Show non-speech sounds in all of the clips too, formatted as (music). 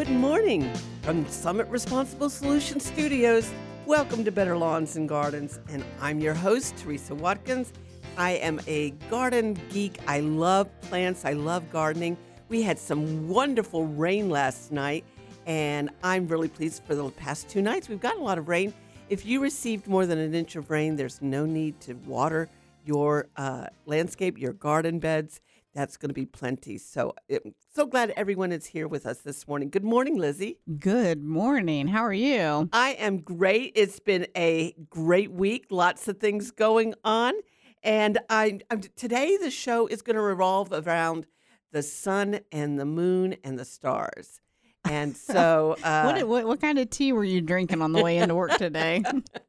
Good morning from Summit Responsible Solutions Studios. Welcome to Better Lawns and Gardens, and I'm your host, Teresa Watkins. I am a garden geek. I love plants, I love gardening. We had some wonderful rain last night, and I'm really pleased for the past two nights. We've got a lot of rain. If you received more than an inch of rain, there's no need to water your uh, landscape, your garden beds that's going to be plenty. So, I'm so glad everyone is here with us this morning. Good morning, Lizzie. Good morning. How are you? I am great. It's been a great week. Lots of things going on, and I I'm, today the show is going to revolve around the sun and the moon and the stars. And so, (laughs) uh, what, what what kind of tea were you drinking on the way into work today?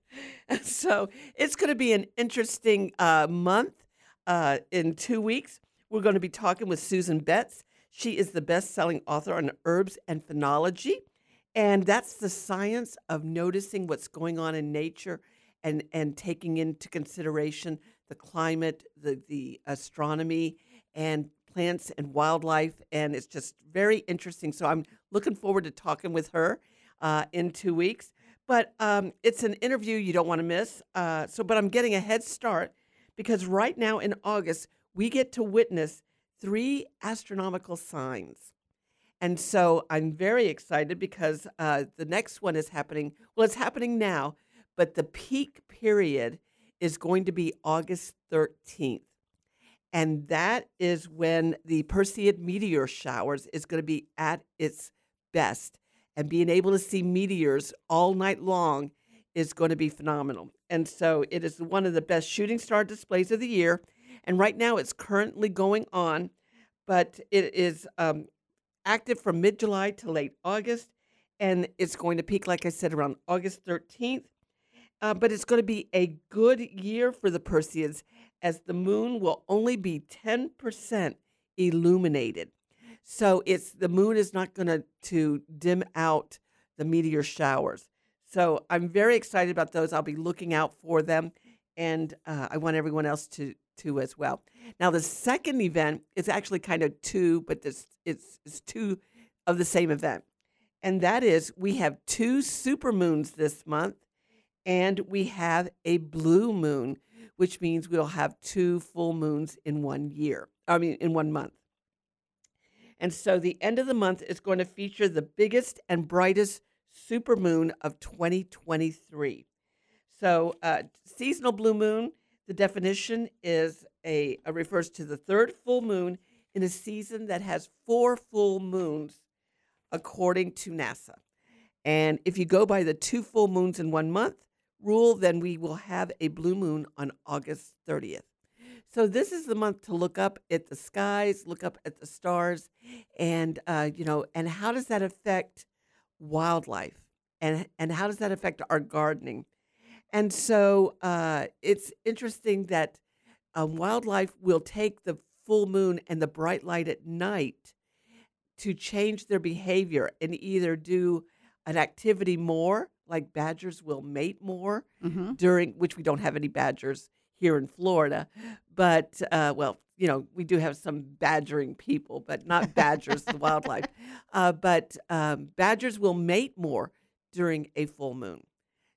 (laughs) so it's going to be an interesting uh, month uh, in two weeks. We're going to be talking with Susan Betts. She is the best selling author on herbs and phenology. And that's the science of noticing what's going on in nature and, and taking into consideration the climate, the, the astronomy, and plants and wildlife. And it's just very interesting. So I'm looking forward to talking with her uh, in two weeks. But um, it's an interview you don't want to miss. Uh, so, but I'm getting a head start because right now in August, we get to witness three astronomical signs. And so I'm very excited because uh, the next one is happening. Well, it's happening now, but the peak period is going to be August 13th. And that is when the Perseid meteor showers is going to be at its best. And being able to see meteors all night long is going to be phenomenal. And so it is one of the best shooting star displays of the year. And right now it's currently going on, but it is um, active from mid July to late August. And it's going to peak, like I said, around August 13th. Uh, but it's going to be a good year for the Perseids as the moon will only be 10% illuminated. So it's the moon is not going to to dim out the meteor showers. So I'm very excited about those. I'll be looking out for them, and uh, I want everyone else to two as well. Now, the second event is actually kind of two, but this it's, it's two of the same event. And that is we have two super moons this month, and we have a blue moon, which means we'll have two full moons in one year. I mean, in one month. And so the end of the month is going to feature the biggest and brightest super moon of 2023. So, uh, seasonal blue moon the definition is a, a refers to the third full moon in a season that has four full moons, according to NASA. And if you go by the two full moons in one month rule, then we will have a blue moon on August 30th. So this is the month to look up at the skies, look up at the stars, and uh, you know, and how does that affect wildlife, and and how does that affect our gardening? And so uh, it's interesting that um, wildlife will take the full moon and the bright light at night to change their behavior and either do an activity more, like badgers will mate more mm-hmm. during, which we don't have any badgers here in Florida, but uh, well, you know, we do have some badgering people, but not badgers, the (laughs) wildlife. Uh, but um, badgers will mate more during a full moon.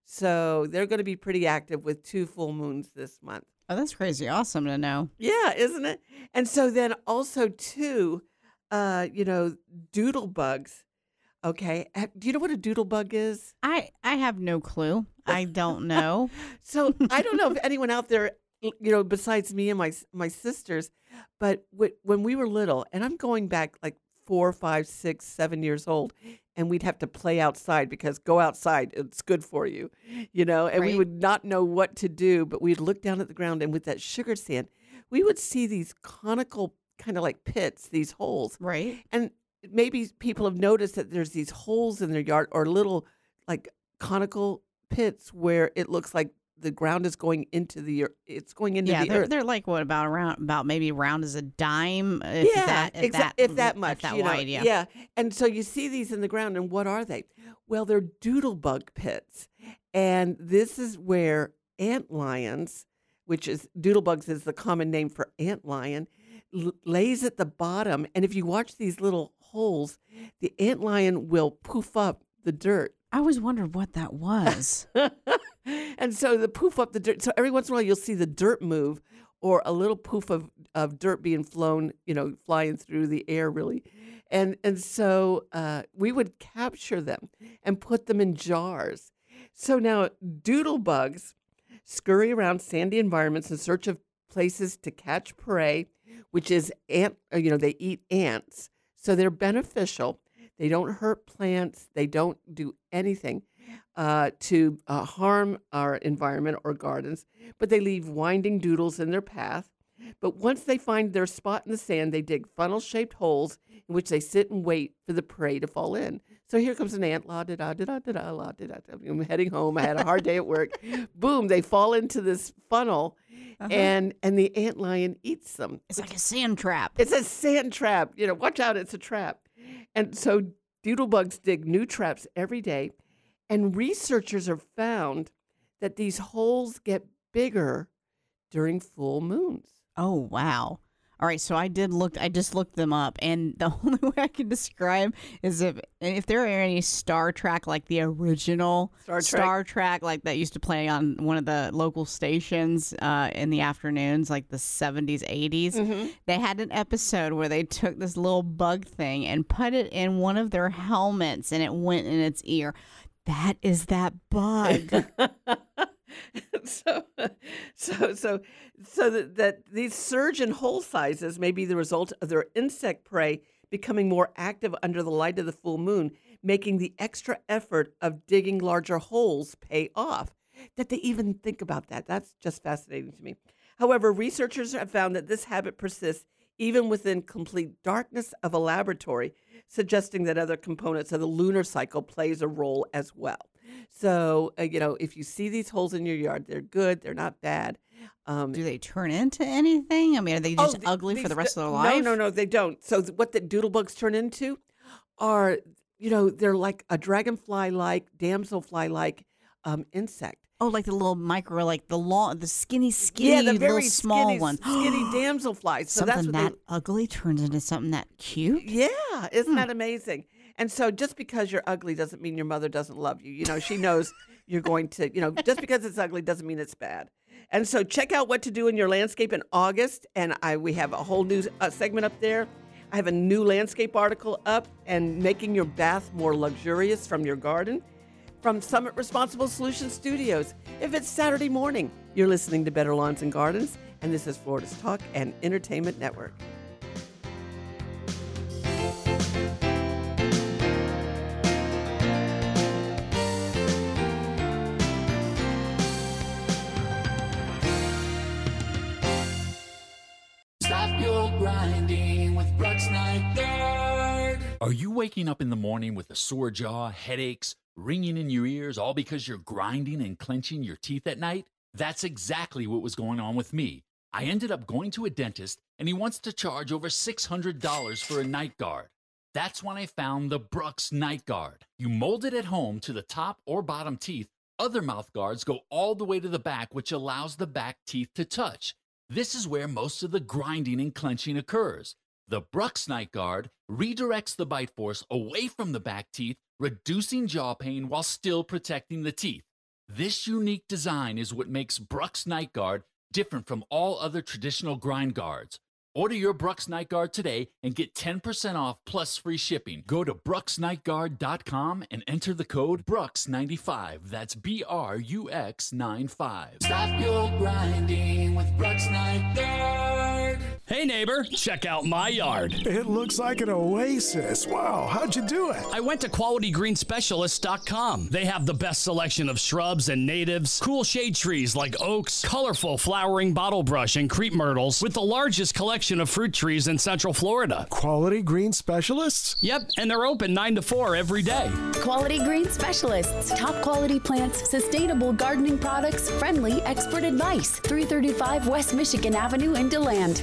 So they're going to be pretty active with two full moons this month. Oh, that's crazy. Awesome to know. Yeah, isn't it? And so then also, too, uh, you know, doodle bugs. Okay. Do you know what a doodle bug is? I, I have no clue. (laughs) I don't know. so I don't know if (laughs) anyone out there, you know, besides me and my my sisters, but when we were little, and I'm going back like four, five, six, seven years old, and we'd have to play outside because go outside, it's good for you, you know, and right. we would not know what to do, but we'd look down at the ground and with that sugar sand, we would see these conical kind of like pits, these holes. Right. And maybe people have noticed that there's these holes in their yard or little like conical pits where it looks like the ground is going into the it's going into yeah, the they're, earth. They're like what about around about maybe round as a dime. Uh, if yeah, that, if, exa- that, if that much, if that you know, wide, yeah. yeah. And so you see these in the ground, and what are they? Well, they're doodle bug pits, and this is where ant lions, which is doodle bugs, is the common name for ant lion, l- lays at the bottom. And if you watch these little holes, the ant lion will poof up the dirt. I always wondered what that (laughs) was. (laughs) and so the poof up the dirt. So every once in a while you'll see the dirt move or a little poof of, of dirt being flown, you know, flying through the air really. And and so uh, we would capture them and put them in jars. So now doodle bugs scurry around sandy environments in search of places to catch prey, which is ant. uh, You know, they eat ants, so they're beneficial. They don't hurt plants. They don't do anything uh, to uh, harm our environment or gardens, but they leave winding doodles in their path. But once they find their spot in the sand, they dig funnel shaped holes in which they sit and wait for the prey to fall in. So here comes an ant, la da da da da da la da da. I'm heading home. I had a hard day at work. (laughs) Boom! They fall into this funnel, and and the ant lion eats them. It's like a sand trap. It's a sand trap. You know, watch out, it's a trap. And so doodlebugs dig new traps every day. And researchers have found that these holes get bigger during full moons. Oh wow. All right, so I did look. I just looked them up, and (laughs) the only way I can describe is if if there are any Star Trek, like the original Star Trek. Star Trek, like that used to play on one of the local stations uh, in the afternoons, like the seventies, eighties. Mm-hmm. They had an episode where they took this little bug thing and put it in one of their helmets, and it went in its ear. That is that bug. (laughs) so, so, so, so that, that these surge in hole sizes may be the result of their insect prey becoming more active under the light of the full moon, making the extra effort of digging larger holes pay off. That they even think about that. That's just fascinating to me. However, researchers have found that this habit persists even within complete darkness of a laboratory, suggesting that other components of the lunar cycle plays a role as well. So, uh, you know, if you see these holes in your yard, they're good, they're not bad. Um, Do they turn into anything? I mean, are they just th- ugly for the rest d- of their life? No, no, no, they don't. So, th- what the doodlebugs turn into are, you know, they're like a dragonfly like, damselfly like um, insect. Oh, like the little micro, like the long, the skinny, skinny, yeah, the little very small skinny, ones. skinny (gasps) damselflies. So something that's what that they, ugly turns into something that cute. Yeah, isn't Hmm. that amazing? And so just because you're ugly doesn't mean your mother doesn't love you. You know, she knows (laughs) you're going to, you know, just because it's ugly doesn't mean it's bad. And so check out what to do in your landscape in August. And I we have a whole new uh, segment up there. I have a new landscape article up and making your bath more luxurious from your garden from Summit Responsible Solutions Studios. If it's Saturday morning, you're listening to Better Lawns and Gardens, and this is Florida's Talk and Entertainment Network. Stop your grinding with Brux Night Guard. Are you waking up in the morning with a sore jaw, headaches, ringing in your ears, all because you're grinding and clenching your teeth at night? That's exactly what was going on with me. I ended up going to a dentist and he wants to charge over $600 for a night guard. That's when I found the Brux Night Guard. You mold it at home to the top or bottom teeth. Other mouth guards go all the way to the back, which allows the back teeth to touch. This is where most of the grinding and clenching occurs. The Brux Night Guard redirects the bite force away from the back teeth, reducing jaw pain while still protecting the teeth. This unique design is what makes Brux Night Guard different from all other traditional grind guards. Order your Brux Night Guard today and get 10% off plus free shipping. Go to bruxnightguard.com and enter the code BRUX95. That's B R U X 95. Stop your grinding with Brux Night Guard. Hey neighbor, check out my yard. It looks like an oasis. Wow, how'd you do it? I went to qualitygreenspecialist.com. They have the best selection of shrubs and natives, cool shade trees like oaks, colorful flowering bottlebrush and crepe myrtles, with the largest collection of fruit trees in Central Florida. Quality green specialists? Yep, and they're open 9 to 4 every day. Quality Green Specialists. Top quality plants, sustainable gardening products, friendly expert advice. 335 West Michigan Avenue in DeLand.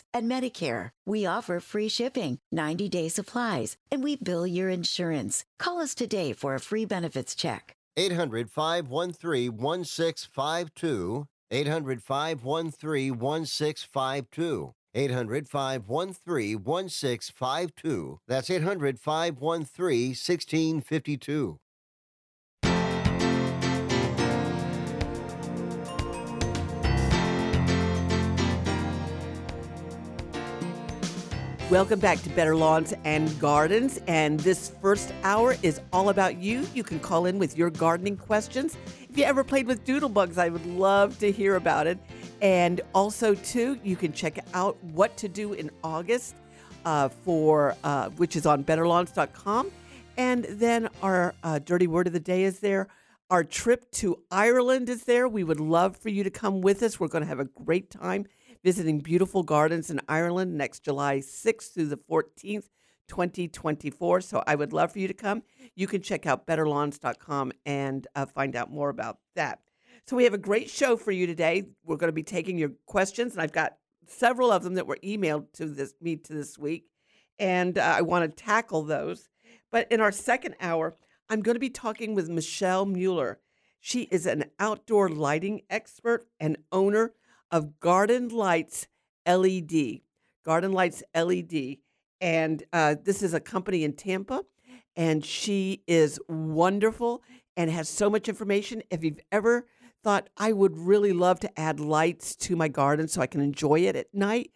and Medicare. We offer free shipping, 90 day supplies, and we bill your insurance. Call us today for a free benefits check. 800 513 1652. 800 513 1652. 800 513 1652. That's 800 513 1652. Welcome back to Better Lawns and Gardens. And this first hour is all about you. You can call in with your gardening questions. If you ever played with doodlebugs, I would love to hear about it. And also, too, you can check out what to do in August uh, for uh, which is on betterlawns.com. And then our uh, dirty word of the day is there. Our trip to Ireland is there. We would love for you to come with us. We're going to have a great time visiting beautiful gardens in Ireland next July 6th through the 14th, 2024. So I would love for you to come. You can check out betterlawns.com and uh, find out more about that. So we have a great show for you today. We're going to be taking your questions, and I've got several of them that were emailed to this me to this week, and uh, I want to tackle those. But in our second hour, I'm going to be talking with Michelle Mueller. She is an outdoor lighting expert and owner of Garden Lights LED. Garden Lights LED. And uh, this is a company in Tampa. And she is wonderful and has so much information. If you've ever thought, I would really love to add lights to my garden so I can enjoy it at night,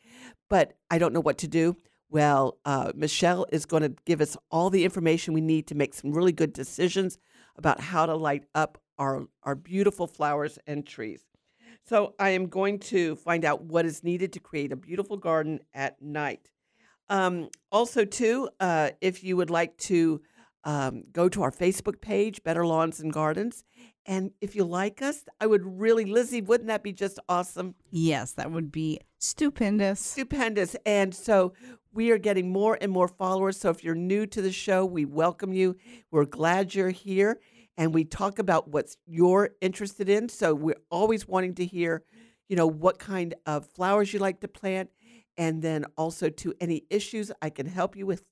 but I don't know what to do. Well, uh, Michelle is going to give us all the information we need to make some really good decisions about how to light up our, our beautiful flowers and trees. So I am going to find out what is needed to create a beautiful garden at night. Um, also, too, uh, if you would like to um, go to our Facebook page, Better Lawns and Gardens, and if you like us, I would really, Lizzie, wouldn't that be just awesome? Yes, that would be stupendous. Stupendous. And so we are getting more and more followers. So if you're new to the show, we welcome you. We're glad you're here and we talk about what you're interested in. So we're always wanting to hear, you know, what kind of flowers you like to plant, and then also to any issues I can help you with.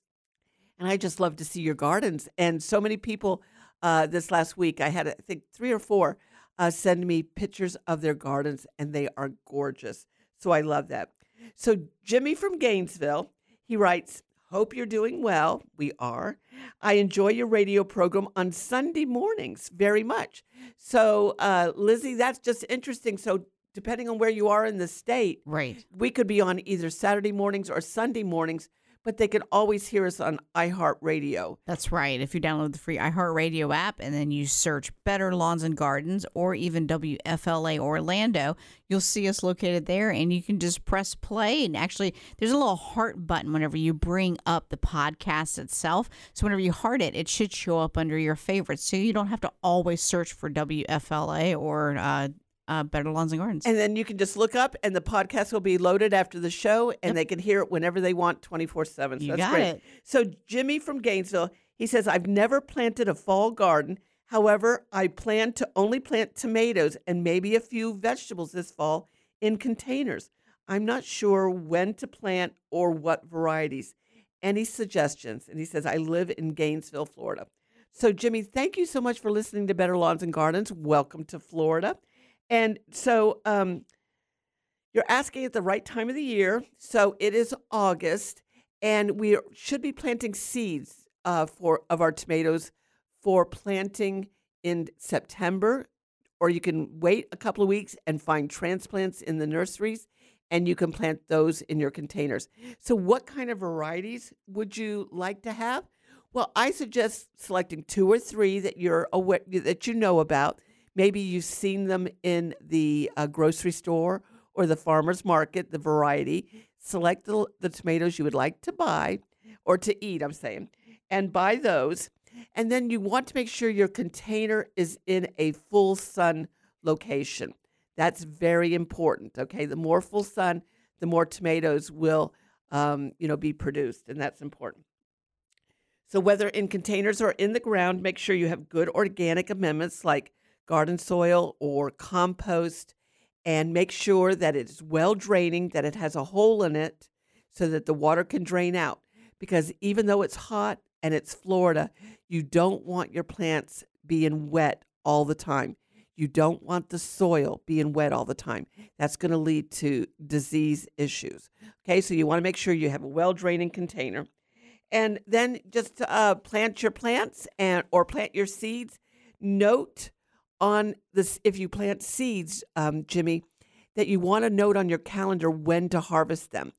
And I just love to see your gardens. And so many people uh, this last week, I had I think three or four uh, send me pictures of their gardens, and they are gorgeous. So I love that. So Jimmy from Gainesville, he writes, Hope you're doing well. We are. I enjoy your radio program on Sunday mornings very much. So, uh, Lizzie, that's just interesting. So, depending on where you are in the state, right, we could be on either Saturday mornings or Sunday mornings but they can always hear us on iHeartRadio. That's right. If you download the free iHeartRadio app and then you search Better Lawns and Gardens or even WFLA Orlando, you'll see us located there and you can just press play. And actually, there's a little heart button whenever you bring up the podcast itself. So whenever you heart it, it should show up under your favorites. So you don't have to always search for WFLA or uh, uh, Better Lawns and Gardens. And then you can just look up, and the podcast will be loaded after the show, and Yep. they can hear it whenever they want, twenty four seven. So You that's got great. it. So Jimmy from Gainesville, he says, "I've never planted a fall garden. However, I plan to only plant tomatoes and maybe a few vegetables this fall in containers. I'm not sure when to plant or what varieties. Any suggestions?" And he says, "I live in Gainesville, Florida." So Jimmy, thank you so much for listening to Better Lawns and Gardens. Welcome to Florida. And so, um, You're asking at the right time of the year. So it is August, and we should be planting seeds uh, for of our tomatoes for planting in September, or you can wait a couple of weeks and find transplants in the nurseries, and you can plant those in your containers. So, what kind of varieties would you like to have? Well, I suggest selecting two or three that you're aware that you know about. Maybe you've seen them in the uh, grocery store or the farmer's market, the variety. Select the, the tomatoes you would like to buy or to eat, I'm saying, and buy those. And then you want to make sure your container is in a full sun location. That's very important. Okay, the more full sun, the more tomatoes will, um, you know, be produced, and that's important. So whether in containers or in the ground, make sure you have good organic amendments like garden soil or compost, and make sure that it's well draining, that it has a hole in it, so that the water can drain out. Because even though it's hot and it's Florida, you don't want your plants being wet all the time. You don't want the soil being wet all the time. That's going to lead to disease issues. Okay, so you want to make sure you have a well draining container. And then just uh, plant your plants and or plant your seeds. Note on this if you plant seeds, um, Jimmy, that you want to note on your calendar when to harvest them.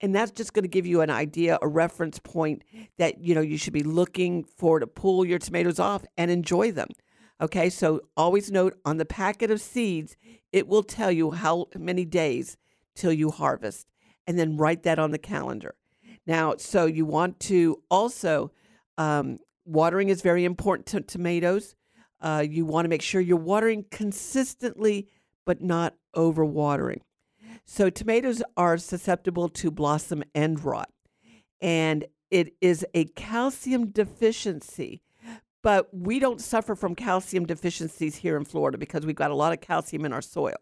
And that's just going to give you an idea, a reference point that you know you should be looking for to pull your tomatoes off and enjoy them. Okay, so always note on the packet of seeds, it will tell you how many days till you harvest, and then write that on the calendar. Now, so you want to also, um, watering is very important to tomatoes. Uh, you want to make sure you're watering consistently, but not overwatering. So tomatoes are susceptible to blossom end rot, and it is a calcium deficiency. But we don't suffer from calcium deficiencies here in Florida because we've got a lot of calcium in our soil.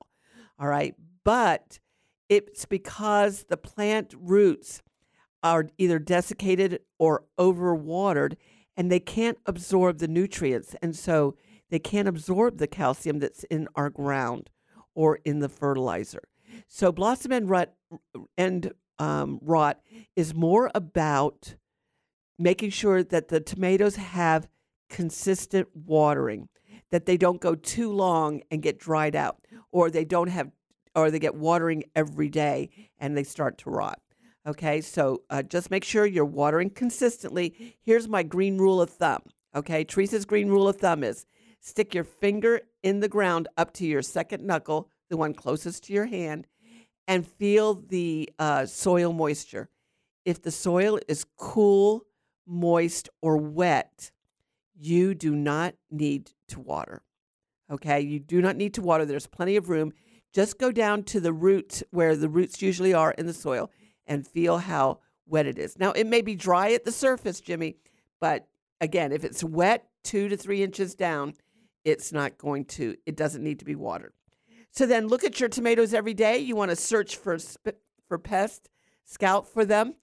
All right. But it's because the plant roots are either desiccated or overwatered and they can't absorb the nutrients. And so they can't absorb the calcium that's in our ground or in the fertilizer. So blossom rot, end, um, rot is more about making sure that the tomatoes have consistent watering, that they don't go too long and get dried out, or they don't have, or they get watering every day and they start to rot. Okay, so uh, just make sure you're watering consistently. Here's my green rule of thumb. Okay, Teresa's green rule of thumb is stick your finger in the ground up to your second knuckle, the one closest to your hand, and feel the uh, soil moisture. If the soil is cool, moist, or wet, you do not need to water. Okay, you do not need to water. There's plenty of room. Just go down to the roots where the roots usually are in the soil and feel how wet it is. Now, it may be dry at the surface, Jimmy, but again, if it's wet two to three inches down, it's not going to, it doesn't need to be watered. So then look at your tomatoes every day. You want to search for, for pests, scout for them,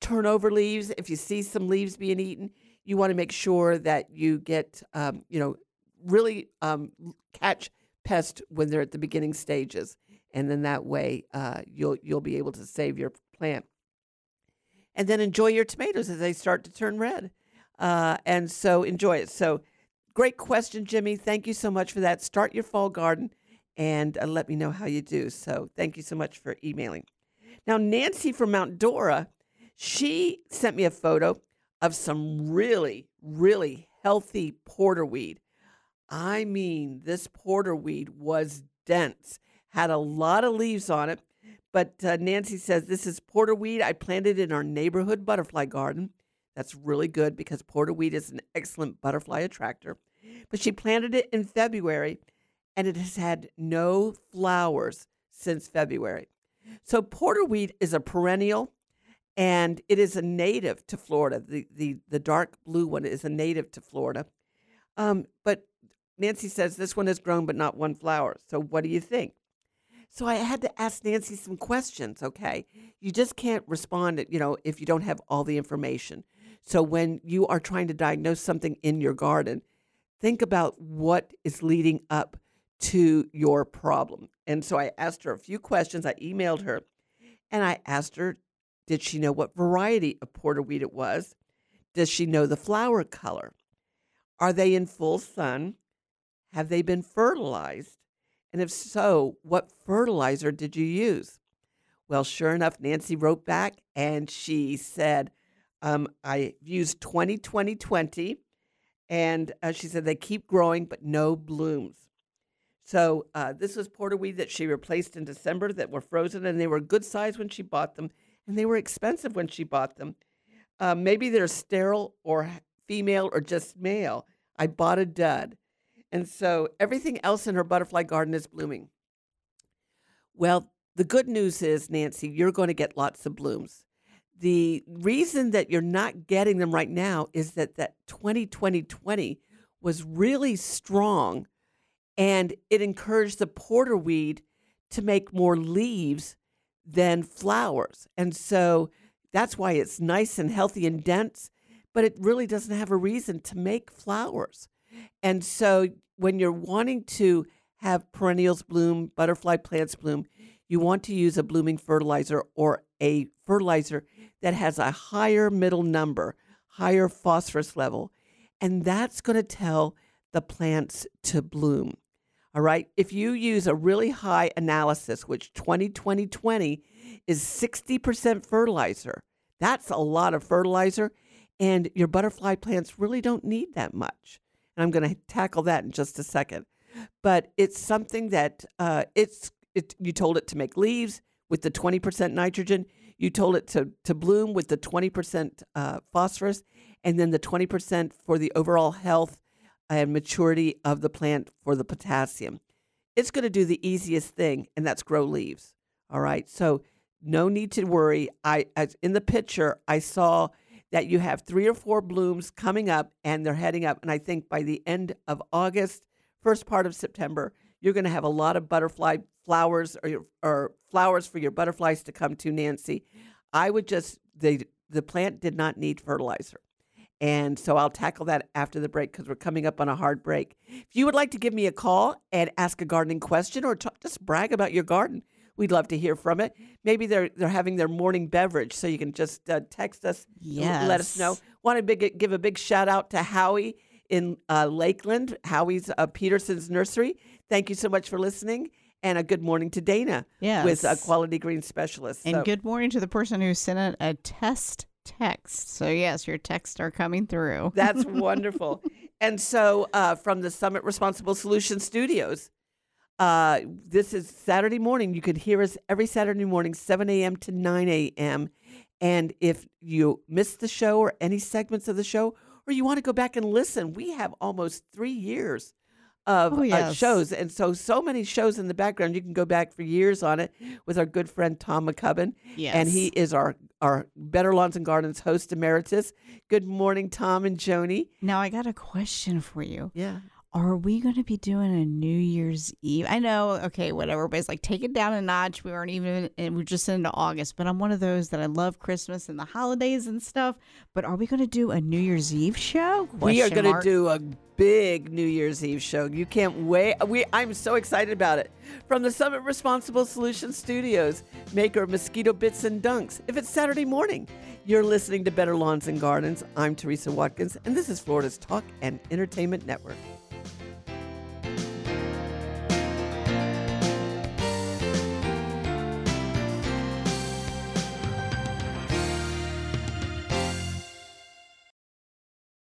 turn over leaves. If you see some leaves being eaten, you want to make sure that you get, um, you know, really um, catch pests when they're at the beginning stages, and then that way uh, you'll you'll be able to save your plant. And then enjoy your tomatoes as they start to turn red, uh, and so enjoy it. So, great question, Jimmy. Thank you so much for that. Start your fall garden, and uh, let me know how you do. So, thank you so much for emailing. Now, Nancy from Mount Dora, she sent me a photo of some really, really healthy porterweed. I mean, this porterweed was dense, had a lot of leaves on it. But uh, Nancy says this is porterweed. I planted it in our neighborhood butterfly garden. That's really good because porterweed is an excellent butterfly attractor. But she planted it in February and it has had no flowers since February. So, porterweed is a perennial and it is a native to Florida. The the the dark blue one is a native to Florida. Um, but Nancy says this one has grown, but not one flower. So what do you think? So I had to ask Nancy some questions. Okay, you just can't respond, you know, if you don't have all the information. So when you are trying to diagnose something in your garden, think about what is leading up to your problem. And so I asked her a few questions. I emailed her and I asked her, did she know what variety of porterweed it was? Does she know the flower color? Are they in full sun? Have they been fertilized? And if so, what fertilizer did you use? Well, sure enough, Nancy wrote back and she said, um, I used 20 20 20. And uh, she said they keep growing, but no blooms. So uh, this was porterweed that she replaced in December that were frozen, and they were good size when she bought them, and they were expensive when she bought them. Uh, maybe they're sterile or female or just male. I bought a dud. And so everything else in her butterfly garden is blooming. Well, the good news is, Nancy, you're going to get lots of blooms. The reason that you're not getting them right now is that that 2020 20 was really strong and it encouraged the porterweed to make more leaves than flowers. And so that's why it's nice and healthy and dense, but it really doesn't have a reason to make flowers. And so when you're wanting to have perennials bloom, butterfly plants bloom, you want to use a blooming fertilizer or a fertilizer that has a higher middle number, higher phosphorus level. And that's going to tell the plants to bloom. All right. If you use a really high analysis, which 20 20 20 is 60% fertilizer, that's a lot of fertilizer. And your butterfly plants really don't need that much. And I'm going to tackle that in just a second. But it's something that uh, it's it, you told it to make leaves with the 20% nitrogen. You told it to, to bloom with the 20% uh, phosphorus, and then the 20% for the overall health and maturity of the plant for the potassium. It's going to do the easiest thing, and that's grow leaves. All right. So no need to worry. I as in the picture I saw that you have three or four blooms coming up, and they're heading up. And I think by the end of August, first part of September, you're going to have a lot of butterfly flowers or, your, or flowers for your butterflies to come to. Nancy, I would just the the plant did not need fertilizer. And so I'll tackle that after the break because we're coming up on a hard break. If you would like to give me a call and ask a gardening question or talk, just brag about your garden, we'd love to hear from it. Maybe they're they're having their morning beverage, so you can just uh, text us, yes. let us know. Want to big, give a big shout out to Howie in uh, Lakeland, Howie's uh, Peterson's Nursery. Thank you so much for listening. And a good morning to Dana yes. with a Quality Green Specialist. And so. good morning to the person who sent a, a test text. So, yes, your texts are coming through. (laughs) That's (laughs) wonderful. And so, uh, from the Summit Responsible Solutions Studios, uh, this is Saturday morning. You could hear us every Saturday morning, 7 a.m. to 9 a.m. And if you missed the show or any segments of the show, or you want to go back and listen, we have almost three years of oh, yes. uh, shows. And so, so many shows in the background. You can go back for years on it with our good friend Tom MacCubbin. Yes. And he is our, our Better Lawns and Gardens host emeritus. Good morning, Tom and Joni. Now, I got a question for you. Yeah. Are we going to be doing a New Year's Eve? I know, okay, whatever. Everybody's like, take it down a notch. We weren't even, and we're just into August. But I'm one of those that I love Christmas and the holidays and stuff. But are we going to do a New Year's Eve show? we are going to do a big New Year's Eve show. You can't wait. We I'm so excited about it. From the Summit Responsible Solutions Studios, maker of mosquito bits and dunks. If it's Saturday morning, you're listening to Better Lawns and Gardens. I'm Teresa Watkins, and this is Florida's Talk and Entertainment Network.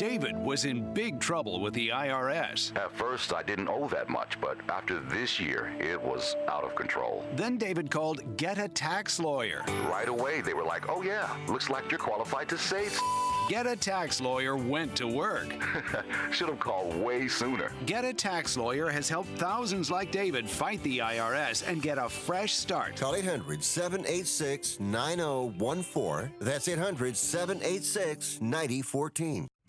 David was in big trouble with the IRS. At first, I didn't owe that much, but after this year, it was out of control. Then David called Get a Tax Lawyer. Right away, they were like, oh, yeah, looks like you're qualified to save. Get a Tax Lawyer went to work. (laughs) Should have called way sooner. Get a Tax Lawyer has helped thousands like David fight the IRS and get a fresh start. Call 800 786 9014. That's 800 786 9014.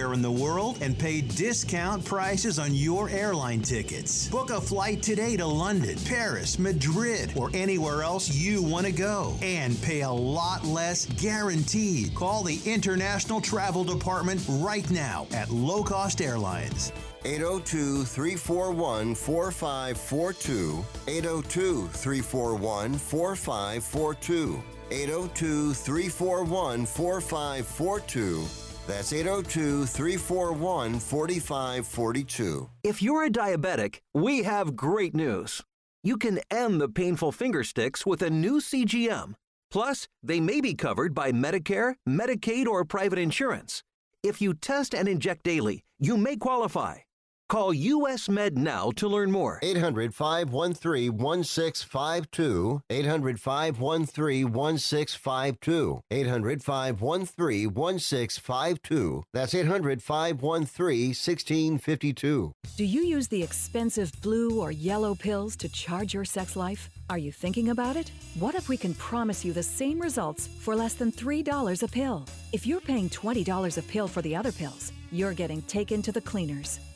in the world and pay discount prices on your airline tickets. Book a flight today to London, Paris, Madrid, or anywhere else you want to go and pay a lot less guaranteed. Call the International Travel Department right now at Low Cost Airlines. 802 341 4542. 802 341 4542. 802 341 4542. That's 802 341 4542. If you're a diabetic, we have great news. You can end the painful finger sticks with a new CGM. Plus, they may be covered by Medicare, Medicaid, or private insurance. If you test and inject daily, you may qualify. Call US Med now to learn more. 800 513 1652. 800 513 1652. 800 513 1652. That's 800 513 1652. Do you use the expensive blue or yellow pills to charge your sex life? Are you thinking about it? What if we can promise you the same results for less than $3 a pill? If you're paying $20 a pill for the other pills, you're getting taken to the cleaners.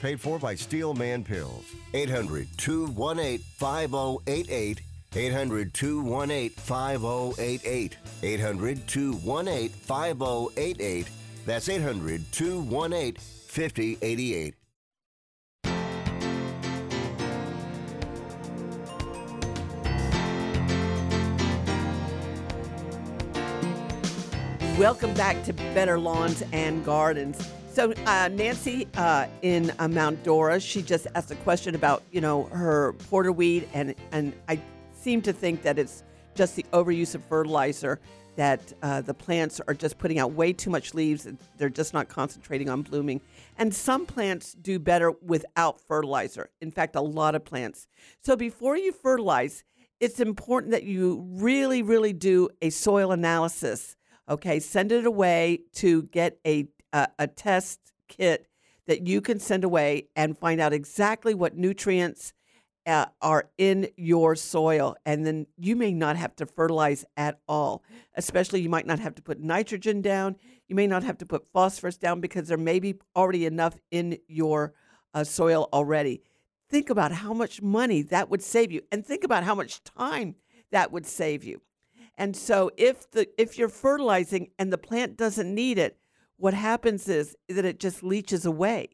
Paid for by Steelman Pills. 800 218 5088. 800 218 5088. 800 218 5088. That's 800 218 5088. Welcome back to Better Lawns and Gardens. So uh, Nancy uh, in uh, Mount Dora, she just asked a question about you know her porterweed, and and I seem to think that it's just the overuse of fertilizer that uh, the plants are just putting out way too much leaves. They're just not concentrating on blooming. And some plants do better without fertilizer. In fact, a lot of plants. So before you fertilize, it's important that you really, really do a soil analysis. Okay, send it away to get a a, a test kit that you can send away and find out exactly what nutrients uh, are in your soil, and then you may not have to fertilize at all. Especially, you might not have to put nitrogen down. You may not have to put phosphorus down because there may be already enough in your uh, soil already. Think about how much money that would save you, and think about how much time that would save you. And so, if the if you're fertilizing and the plant doesn't need it, what happens is that it just leaches away.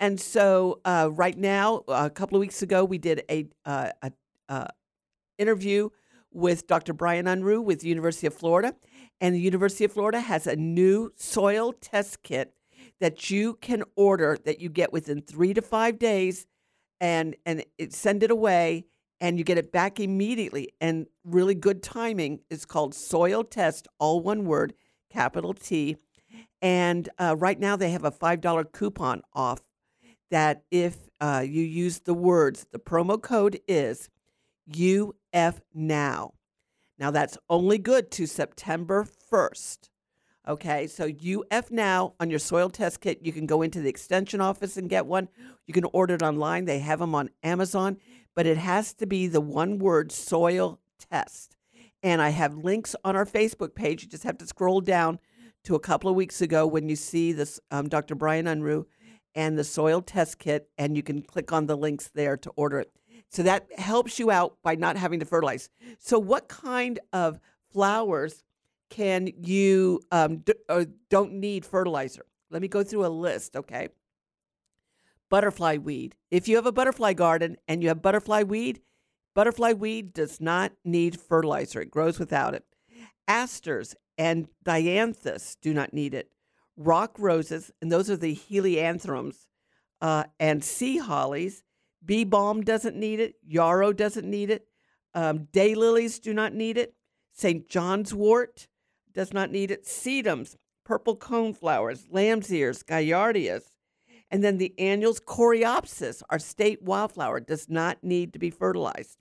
And so, uh, right now, a couple of weeks ago, we did a, uh, a uh, interview with Dr. Bryan Unruh with the University of Florida, and the University of Florida has a new soil test kit that you can order that you get within three to five days, and and it, send it away, and you get it back immediately. And really good timing is called Soil Test, all one word, capital T. And uh, right now they have a five dollar coupon off. That if uh, you use the words, the promo code is UF Now. Now that's only good to September 1st. Okay, so UF Now on your soil test kit, you can go into the extension office and get one. You can order it online. They have them on Amazon, but it has to be the one word soil test. And I have links on our Facebook page. You just have to scroll down to a couple of weeks ago when you see this um, Dr. Bryan Unruh and the soil test kit, and you can click on the links there to order it. So that helps you out by not having to fertilize. So, what kind of flowers can you um, d- don't need fertilizer? Let me go through a list, okay? Butterfly weed. If you have a butterfly garden and you have butterfly weed, butterfly weed does not need fertilizer. It grows without it. Asters and dianthus do not need it. Rock roses, and those are the helianthemums, uh, and sea hollies. Bee balm doesn't need it. Yarrow doesn't need it. Um, daylilies do not need it. St. John's wort does not need it. Sedums, purple coneflowers, lamb's ears, gaillardias. And then the annuals, coreopsis, our state wildflower, does not need to be fertilized.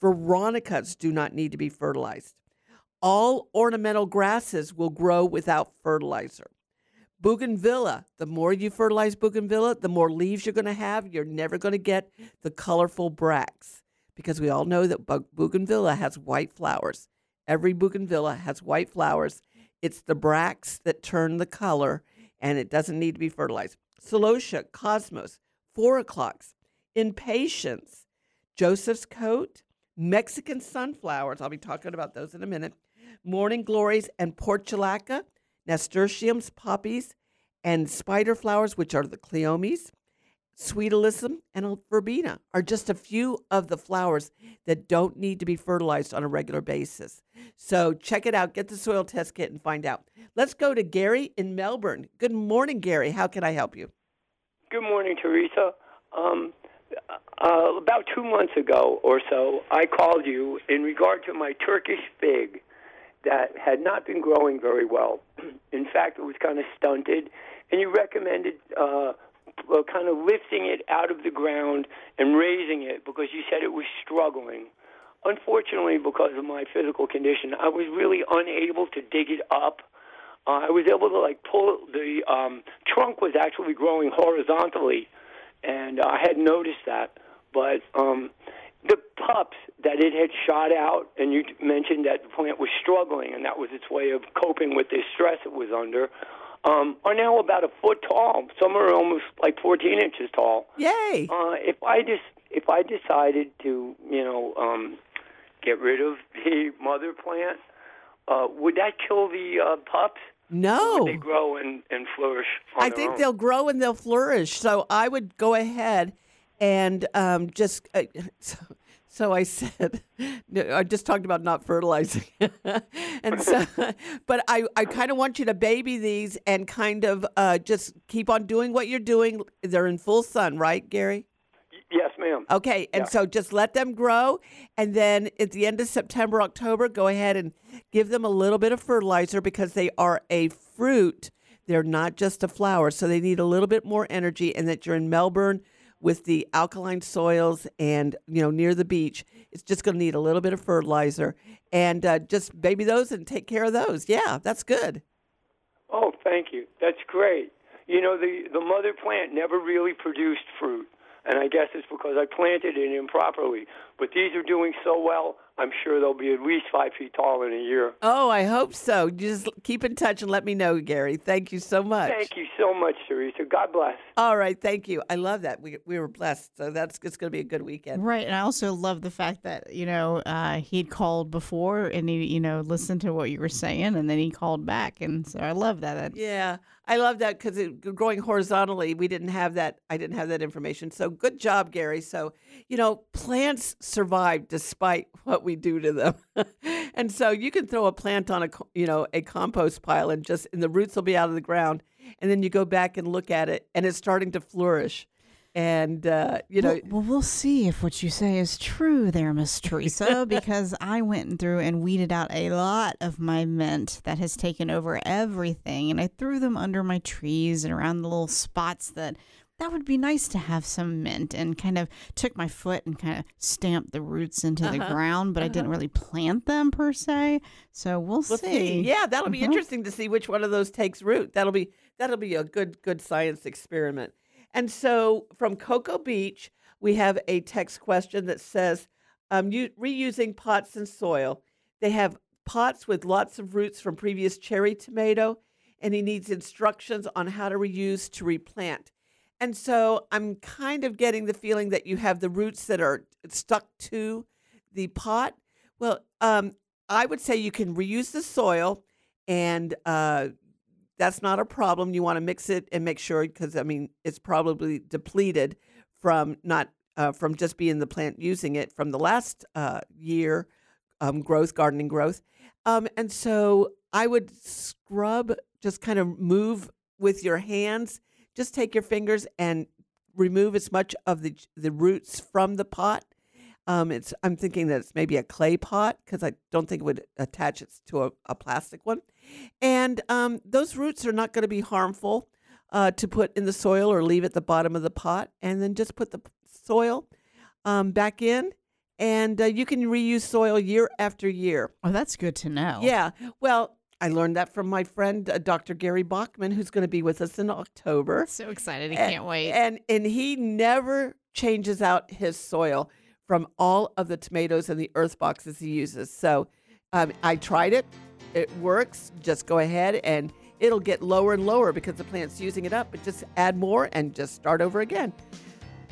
Veronicas do not need to be fertilized. All ornamental grasses will grow without fertilizer. Bougainvillea, the more you fertilize bougainvillea, the more leaves you're going to have. You're never going to get the colorful bracts because we all know that bougainvillea has white flowers. Every bougainvillea has white flowers. It's the bracts that turn the color, and it doesn't need to be fertilized. Celosia, cosmos, four o'clocks, impatiens, Joseph's coat, Mexican sunflowers. I'll be talking about those in a minute. Morning glories and portulaca, nasturtiums, poppies, and spider flowers, which are the cleomes. Sweet alyssum and verbena are just a few of the flowers that don't need to be fertilized on a regular basis. So check it out. Get the soil test kit and find out. Let's go to Gary in Melbourne. Good morning, Gary. How can I help you? Good morning, Teresa. Um, uh, about two months ago or so, I called you in regard to my Turkish fig that had not been growing very well. (clears throat) In fact, it was kind of stunted, and you recommended uh, kind of lifting it out of the ground and raising it because you said it was struggling. Unfortunately, because of my physical condition, I was really unable to dig it up. Uh, I was able to like pull the um, trunk was actually growing horizontally, and I had noticed that. But um, the pups that it had shot out, and you mentioned that the plant was struggling, and that was its way of coping with the stress it was under, um, are now about a foot tall. Some are almost like 14 inches tall. Yay! Uh, if I just if I decided to, you know, um, get rid of the mother plant, uh, would that kill the uh, pups? No. They grow and, and flourish? I think own? they'll grow and they'll flourish. So I would go ahead and um, just uh, (laughs) so, so, I said I just talked about not fertilizing, (laughs) and so (laughs) but I I kind of want you to baby these and kind of uh, just keep on doing what you're doing. They're in full sun, right, Gary? Yes, ma'am. Okay, and Yeah. so just let them grow, and then at the end of September, October, go ahead and give them a little bit of fertilizer because they are a fruit. They're not just a flower, so they need a little bit more energy. And that you're in Melbourne with the alkaline soils and you know near the beach, it's just going to need a little bit of fertilizer and uh, just baby those and take care of those. Yeah, that's good. Oh, thank you. That's great. You know, the the mother plant never really produced fruit, and I I guess it's because I planted it improperly. But these are doing so well, I'm sure they'll be at least five feet tall in a year. Oh, I hope so. Just keep in touch and let me know, Gary. Thank you so much. Thank you so much, Teresa. God bless. All right, thank you. I love that. We we were blessed, so that's it's going to be a good weekend. Right, and I also love the fact that you know uh, he'd called before and he you know listened to what you were saying, and then he called back, and so I love that. That- Yeah, I love that because growing horizontally, we didn't have that. I didn't have that information. So good job, Gary. So you know, plants survive despite what we do to them, (laughs) and so you can throw a plant on a you know a compost pile and just and the roots will be out of the ground, and then you go back and look at it, and it's starting to flourish. And uh, you know, well, well, we'll see if what you say is true there, Miss Teresa, (laughs) because I went through and weeded out a lot of my mint that has taken over everything, and I threw them under my trees and around the little spots that that would be nice to have some mint, and kind of took my foot and kind of stamped the roots into the Uh-huh, ground, but I didn't uh-huh. really plant them per se. So we'll, We'll see. Yeah, that'll be Mhm. interesting to see which one of those takes root. That'll be that'll be a good good science experiment. And so from Cocoa Beach, we have a text question that says, um, you, reusing pots and soil. They have pots with lots of roots from previous cherry tomato, and he needs instructions on how to reuse to replant. And so I'm kind of getting the feeling that you have the roots that are stuck to the pot. Well, um, I would say you can reuse the soil, and uh, that's not a problem. You want to mix it and make sure because I mean it's probably depleted from not uh, from just being the plant using it from the last uh, year um, growth, gardening growth, um, and so I would scrub, just kind of move with your hands. Just take your fingers and remove as much of the the roots from the pot. Um, it's I'm thinking that it's maybe a clay pot because I don't think it would attach it to a, a plastic one. And um, those roots are not going to be harmful uh, to put in the soil or leave at the bottom of the pot. And then just put the soil um, back in, and uh, you can reuse soil year after year. Oh, that's good to know. Yeah. Well, I learned that from my friend uh, Dr. Gary Bachman, who's going to be with us in October. So excited! I And- can't wait. And and he never changes out his soil from all of the tomatoes and the earth boxes he uses. So um, I tried it. It works. Just go ahead and it'll get lower and lower because the plant's using it up. But just add more and just start over again.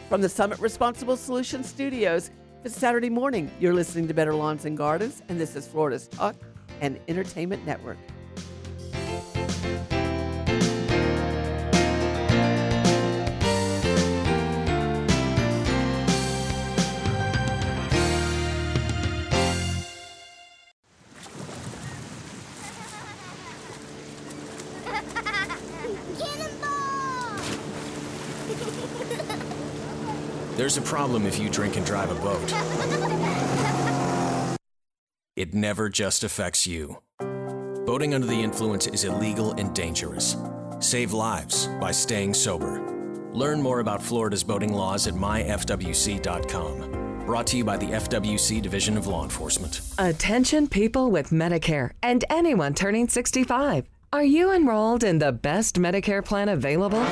From the Summit Responsible Solutions Studios, it's Saturday morning. You're listening to Better Lawns and Gardens, and this is Florida's Talk and Entertainment Network. There's a problem if you drink and drive a boat. It never just affects you. Boating under the influence is illegal and dangerous. Save lives by staying sober. Learn more about Florida's boating laws at myfwc.com. Brought to you by the FWC Division of Law Enforcement. Attention people with Medicare and anyone turning 65. Are you enrolled in the best Medicare plan available?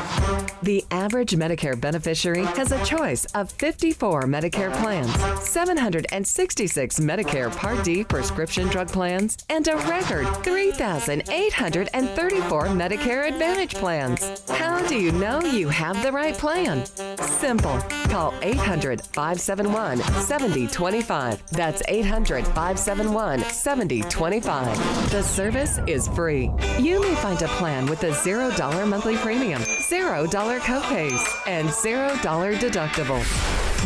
The average Medicare beneficiary has a choice of 54 Medicare plans, 766 Medicare Part D prescription drug plans, and a record 3,834 Medicare Advantage plans. How do you know you have the right plan? Simple. Call 800 571 7025. That's 800 571 7025. The service is free. You may find a plan with a $0 monthly premium, $0 copays, and $0 deductible.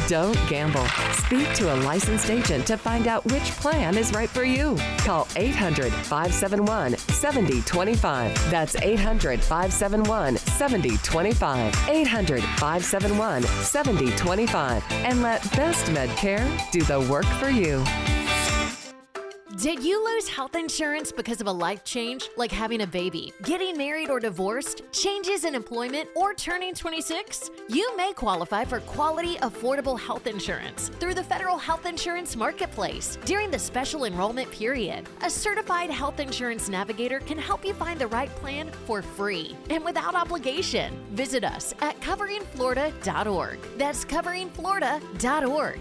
Don't gamble. Speak to a licensed agent to find out which plan is right for you. Call 800 571 7025. That's 800 571 7025. 800 571 7025. And let Best Med Care do the work for you. Did you lose health insurance because of a life change, like having a baby, getting married or divorced, changes in employment, or turning 26? You may qualify for quality, affordable health insurance through the Federal Health Insurance Marketplace during the special enrollment period. A certified health insurance navigator can help you find the right plan for free and without obligation. Visit us at coveringflorida.org. That's coveringflorida.org.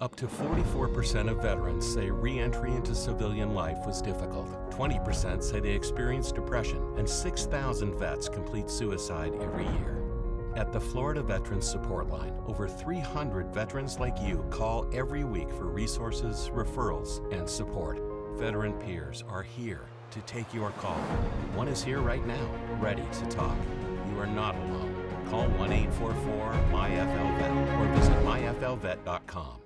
Up to 44% of veterans say re entry into civilian life was difficult. 20% say they experienced depression, and 6,000 vets complete suicide every year. At the Florida Veterans Support Line, over 300 veterans like you call every week for resources, referrals, and support. Veteran peers are here to take your call. One is here right now, ready to talk. You are not alone. Call 1 844 MyFLVET or visit myflvet.com.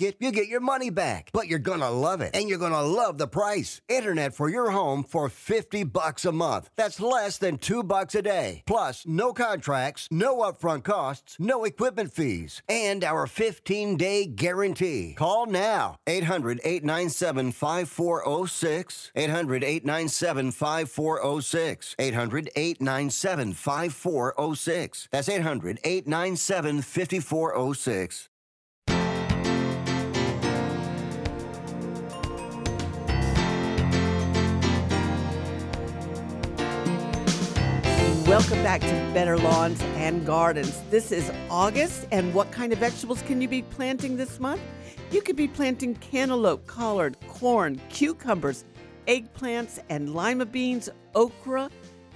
it, you get your money back. But you're gonna love it and you're gonna love the price. Internet for your home for 50 bucks a month. That's less than 2 bucks a day. Plus, no contracts, no upfront costs, no equipment fees, and our 15-day guarantee. Call now. 800-897-5406. 800-897-5406. 800-897-5406. That's 800-897-5406. Welcome back to Better Lawns and Gardens. This is August, and what kind of vegetables can you be planting this month? You could be planting cantaloupe, collard, corn, cucumbers, eggplants, and lima beans, okra,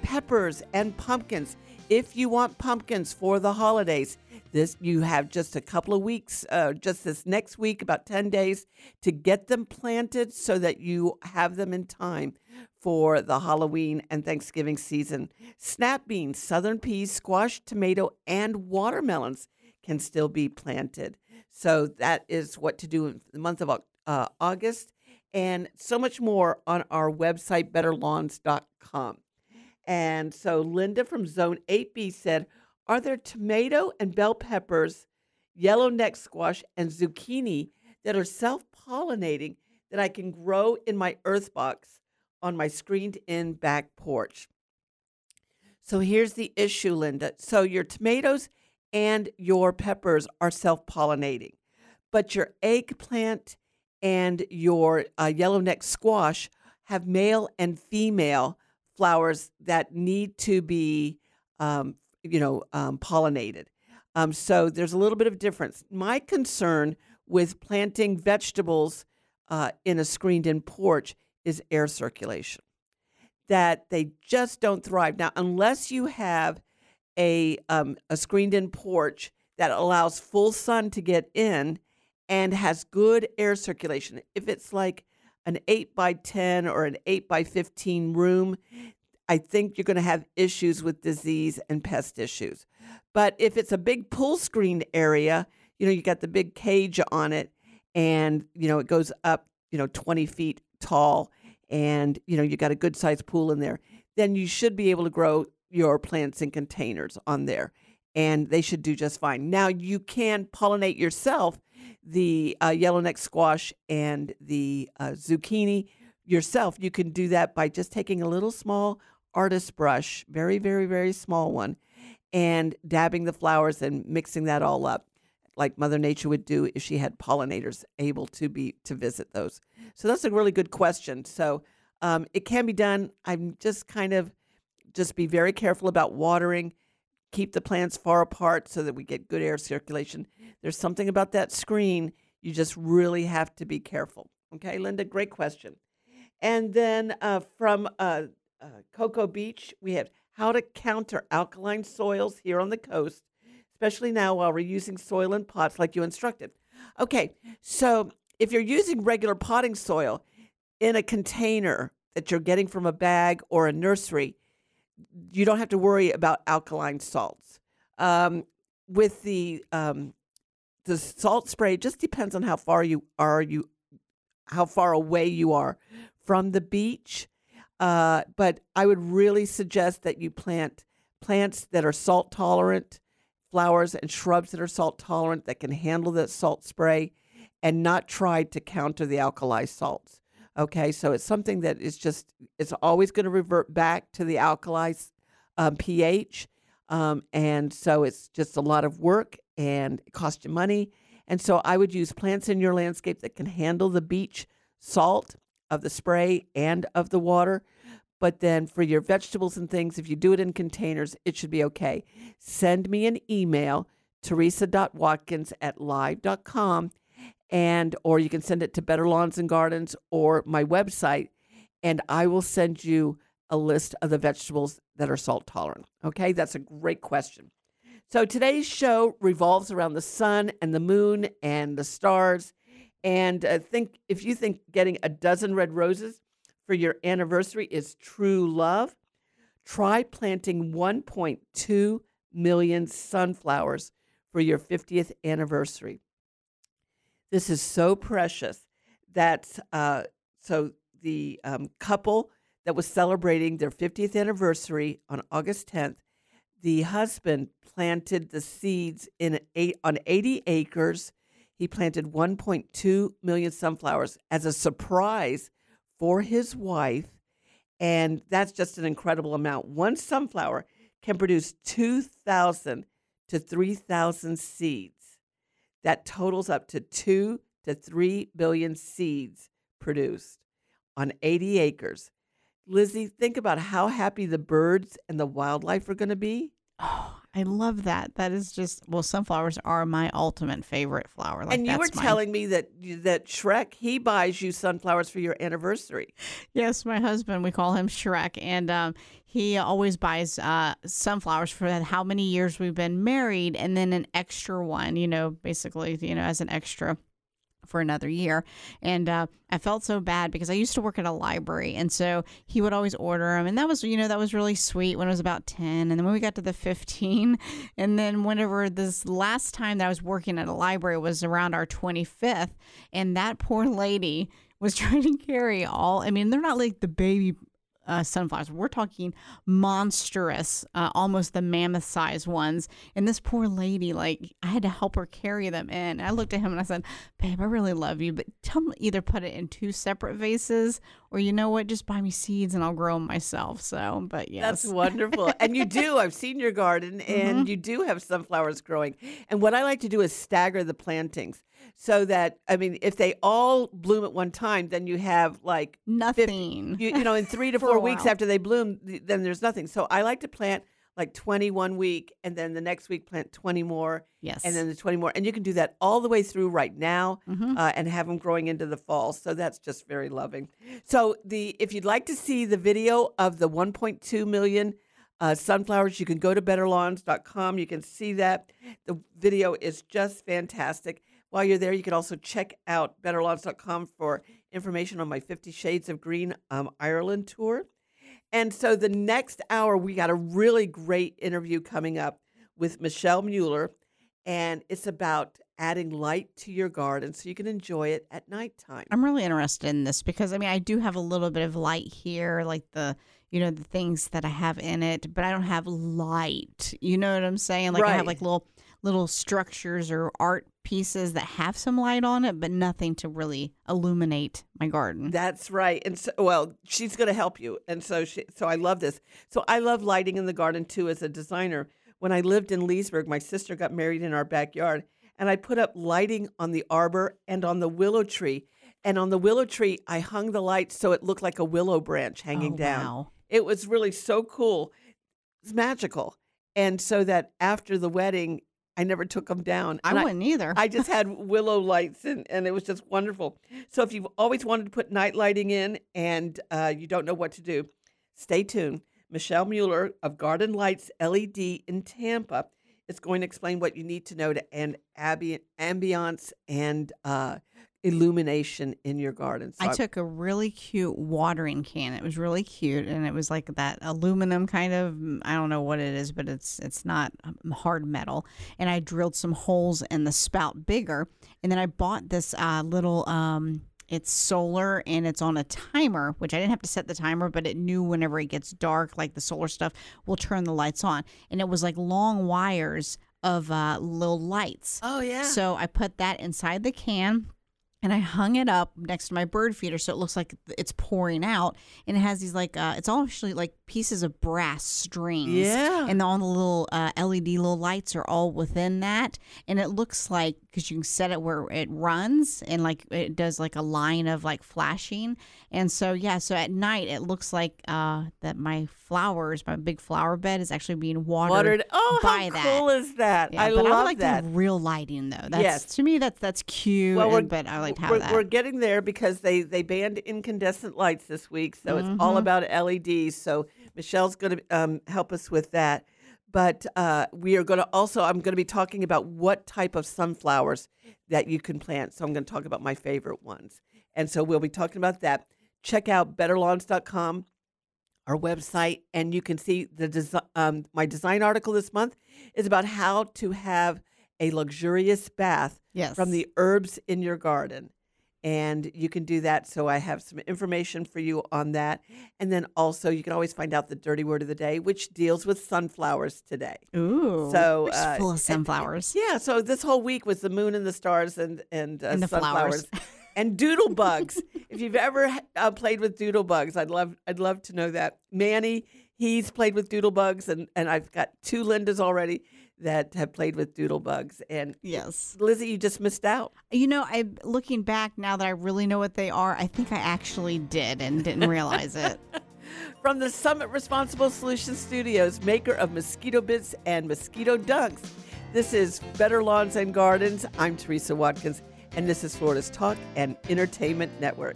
peppers, and pumpkins. If you want pumpkins for the holidays, this you have just a couple of weeks, uh, just this next week, about 10 days, to get them planted so that you have them in time for the Halloween and Thanksgiving season. Snap beans, southern peas, squash, tomato, and watermelons can still be planted. So that is what to do in the month of uh, August, and so much more on our website, betterlawns.com. And so Linda from Zone 8B said, Are there tomato and bell peppers, yellow neck squash, and zucchini that are self pollinating that I can grow in my earth box on my screened in back porch? So here's the issue, Linda. So your tomatoes and your peppers are self pollinating, but your eggplant and your uh, yellow neck squash have male and female flowers that need to be, um, you know, um, pollinated. Um, so there's a little bit of difference. My concern with planting vegetables uh, in a screened-in porch is air circulation. That they just don't thrive now unless you have a um, a screened-in porch that allows full sun to get in and has good air circulation. If it's like an 8 by 10 or an 8 by 15 room, I think you're going to have issues with disease and pest issues. But if it's a big pool screen area, you know, you got the big cage on it and, you know, it goes up, you know, 20 feet tall and, you know, you got a good sized pool in there, then you should be able to grow your plants in containers on there and they should do just fine. Now, you can pollinate yourself the uh, yellowneck squash and the uh, zucchini yourself. You can do that by just taking a little small artist brush, very, very, very small one, and dabbing the flowers and mixing that all up. Like Mother Nature would do if she had pollinators able to be to visit those. So that's a really good question. So um, it can be done. I'm just kind of just be very careful about watering. Keep the plants far apart so that we get good air circulation. There's something about that screen. You just really have to be careful. Okay, Linda, great question. And then uh, from uh, uh, Cocoa Beach, we have how to counter alkaline soils here on the coast, especially now while we're using soil in pots like you instructed. Okay, so if you're using regular potting soil in a container that you're getting from a bag or a nursery, you don't have to worry about alkaline salts. Um, with the um, the salt spray, it just depends on how far you are you how far away you are from the beach. Uh, but I would really suggest that you plant plants that are salt tolerant, flowers and shrubs that are salt tolerant that can handle that salt spray, and not try to counter the alkali salts. Okay, so it's something that is just it's always going to revert back to the alkali um, pH, um, and so it's just a lot of work and it costs you money. And so I would use plants in your landscape that can handle the beach salt of the spray and of the water. But then for your vegetables and things, if you do it in containers, it should be okay. Send me an email, teresa.watkins at live.com, and or you can send it to Better Lawns and Gardens or my website, and I will send you a list of the vegetables that are salt tolerant. Okay, that's a great question. So today's show revolves around the sun and the moon and the stars. And uh, think if you think getting a dozen red roses for your anniversary is true love, try planting 1.2 million sunflowers for your 50th anniversary. This is so precious that uh, so the um, couple that was celebrating their 50th anniversary on August 10th, the husband planted the seeds in eight, on 80 acres. He planted 1.2 million sunflowers as a surprise for his wife. And that's just an incredible amount. One sunflower can produce 2,000 to 3,000 seeds. That totals up to 2 to 3 billion seeds produced on 80 acres. Lizzie, think about how happy the birds and the wildlife are going to be. Oh, I love that. That is just well, sunflowers are my ultimate favorite flower. Like, and you were that's my- telling me that that Shrek he buys you sunflowers for your anniversary. Yes, my husband, we call him Shrek, and um, he always buys uh, sunflowers for that how many years we've been married, and then an extra one, you know, basically, you know, as an extra for another year. And uh, I felt so bad because I used to work at a library. And so he would always order them. And that was, you know, that was really sweet when it was about 10. And then when we got to the 15, (laughs) and then whenever this last time that I was working at a library was around our 25th, and that poor lady was (laughs) trying to carry all, I mean, they're not like the baby uh, sunflowers. We're talking monstrous, uh, almost the mammoth size ones. And this poor lady, like, I had to help her carry them in. I looked at him and I said, Babe, I really love you, but tell me either put it in two separate vases or you know what, just buy me seeds and I'll grow them myself. So, but yes. That's wonderful. and you do. I've seen your garden and Mhm. you do have sunflowers growing. And what I like to do is stagger the plantings so that, I mean, if they all bloom at one time, then you have like nothing. you, you know, in (laughs) three to four weeks after they bloom, then there's nothing. So I like to plant like 20 one week and then the next week plant 20 more. Yes. And then the 20 more. And you can do that all the way through right now Mhm. uh, and have them growing into the fall. So that's just very loving. So the if you'd like to see the video of the 1.2 million uh, sunflowers, you can go to betterlawns.com. You can see that. The video is just fantastic. While you're there, you can also check out betterlawns.com for information on my 50 Shades of Green um, Ireland tour. And so the next hour, we got a really great interview coming up with Michelle Mueller, and it's about adding light to your garden so you can enjoy it at nighttime. I'm really interested in this because I mean I do have a little bit of light here, like the you know the things that I have in it, but I don't have light. You know what I'm saying? Like I have like little little structures or art pieces that have some light on it, but nothing to really illuminate my garden. That's right. And so, well, she's going to help you. And so, she, so I love this. So I love lighting in the garden too as a designer. When I lived in Leesburg, my sister got married in our backyard, and I put up lighting on the arbor and on the willow tree. And on the willow tree, I hung the lights so it looked like a willow branch hanging Oh, down. wow. It was really so cool. It's magical. And so that after the wedding, I never took them down. I And wouldn't either. I just had willow lights, and, and it was just wonderful. So if you've always wanted to put night lighting in and uh, you don't know what to do, stay tuned. Michelle Mueller of Garden Lights LED in Tampa is going to explain what you need to know to end ambi- ambiance and uh, illumination in your garden. So I I'm- took a really cute watering can. It was really cute, and it was like that aluminum kind of. I don't know what it is, but it's it's not um, hard metal. And I drilled some holes in the spout bigger, and then I bought this uh, little. Um, it's solar and it's on a timer, which I didn't have to set the timer, but it knew whenever it gets dark, like the solar stuff, will turn the lights on. And it was like long wires of uh, little lights. Oh yeah. So I put that inside the can and I hung it up next to my bird feeder so it looks like it's pouring out. And it has these like, uh, it's all actually like pieces of brass strings. Yeah. And all the little uh, LED little lights are all within that. And it looks like, because you can set it where it runs and like it does like a line of like flashing. And so, yeah, so at night it looks like uh, that my flowers, my big flower bed is actually being watered, Watered. Oh, by how that. cool is that? Yeah, I but love I would like that. real lighting though. That's Yes. to me that's that's cute. Well, we're- and- but I like to have we're, that. we're getting there because they they banned incandescent lights this week, so it's all Mhm. about LEDs. So Michelle's going to um, help us with that. But uh, we are going to also I'm going to be talking about what type of sunflowers that you can plant. So I'm going to talk about my favorite ones, and so we'll be talking about that. Check out betterlawns.com our website, and you can see the design. Um, my design article this month is about how to have a luxurious bath Yes. from the herbs in your garden, and you can do that. So I have some information for you on that, and then also you can always find out the dirty word of the day, which deals with sunflowers today. Ooh, so uh, full of and- sunflowers. yeah. So this whole week was the moon and the stars and and, uh, And the flowers. sunflowers and doodle bugs. (laughs) if you've ever uh, played with doodle bugs, I'd love I'd love to know that. Manny, he's played with doodle bugs, and and I've got two Lindas already that have played with doodle bugs. And yes, Lizzie, you just missed out. You know, I looking back now that I really know what they are, I think I actually did and didn't realize it. (laughs) From the Summit Responsible Solutions Studios, maker of mosquito bits and mosquito dunks. This is Better Lawns and Gardens. I'm Teresa Watkins, and this is Florida's Talk and Entertainment Network.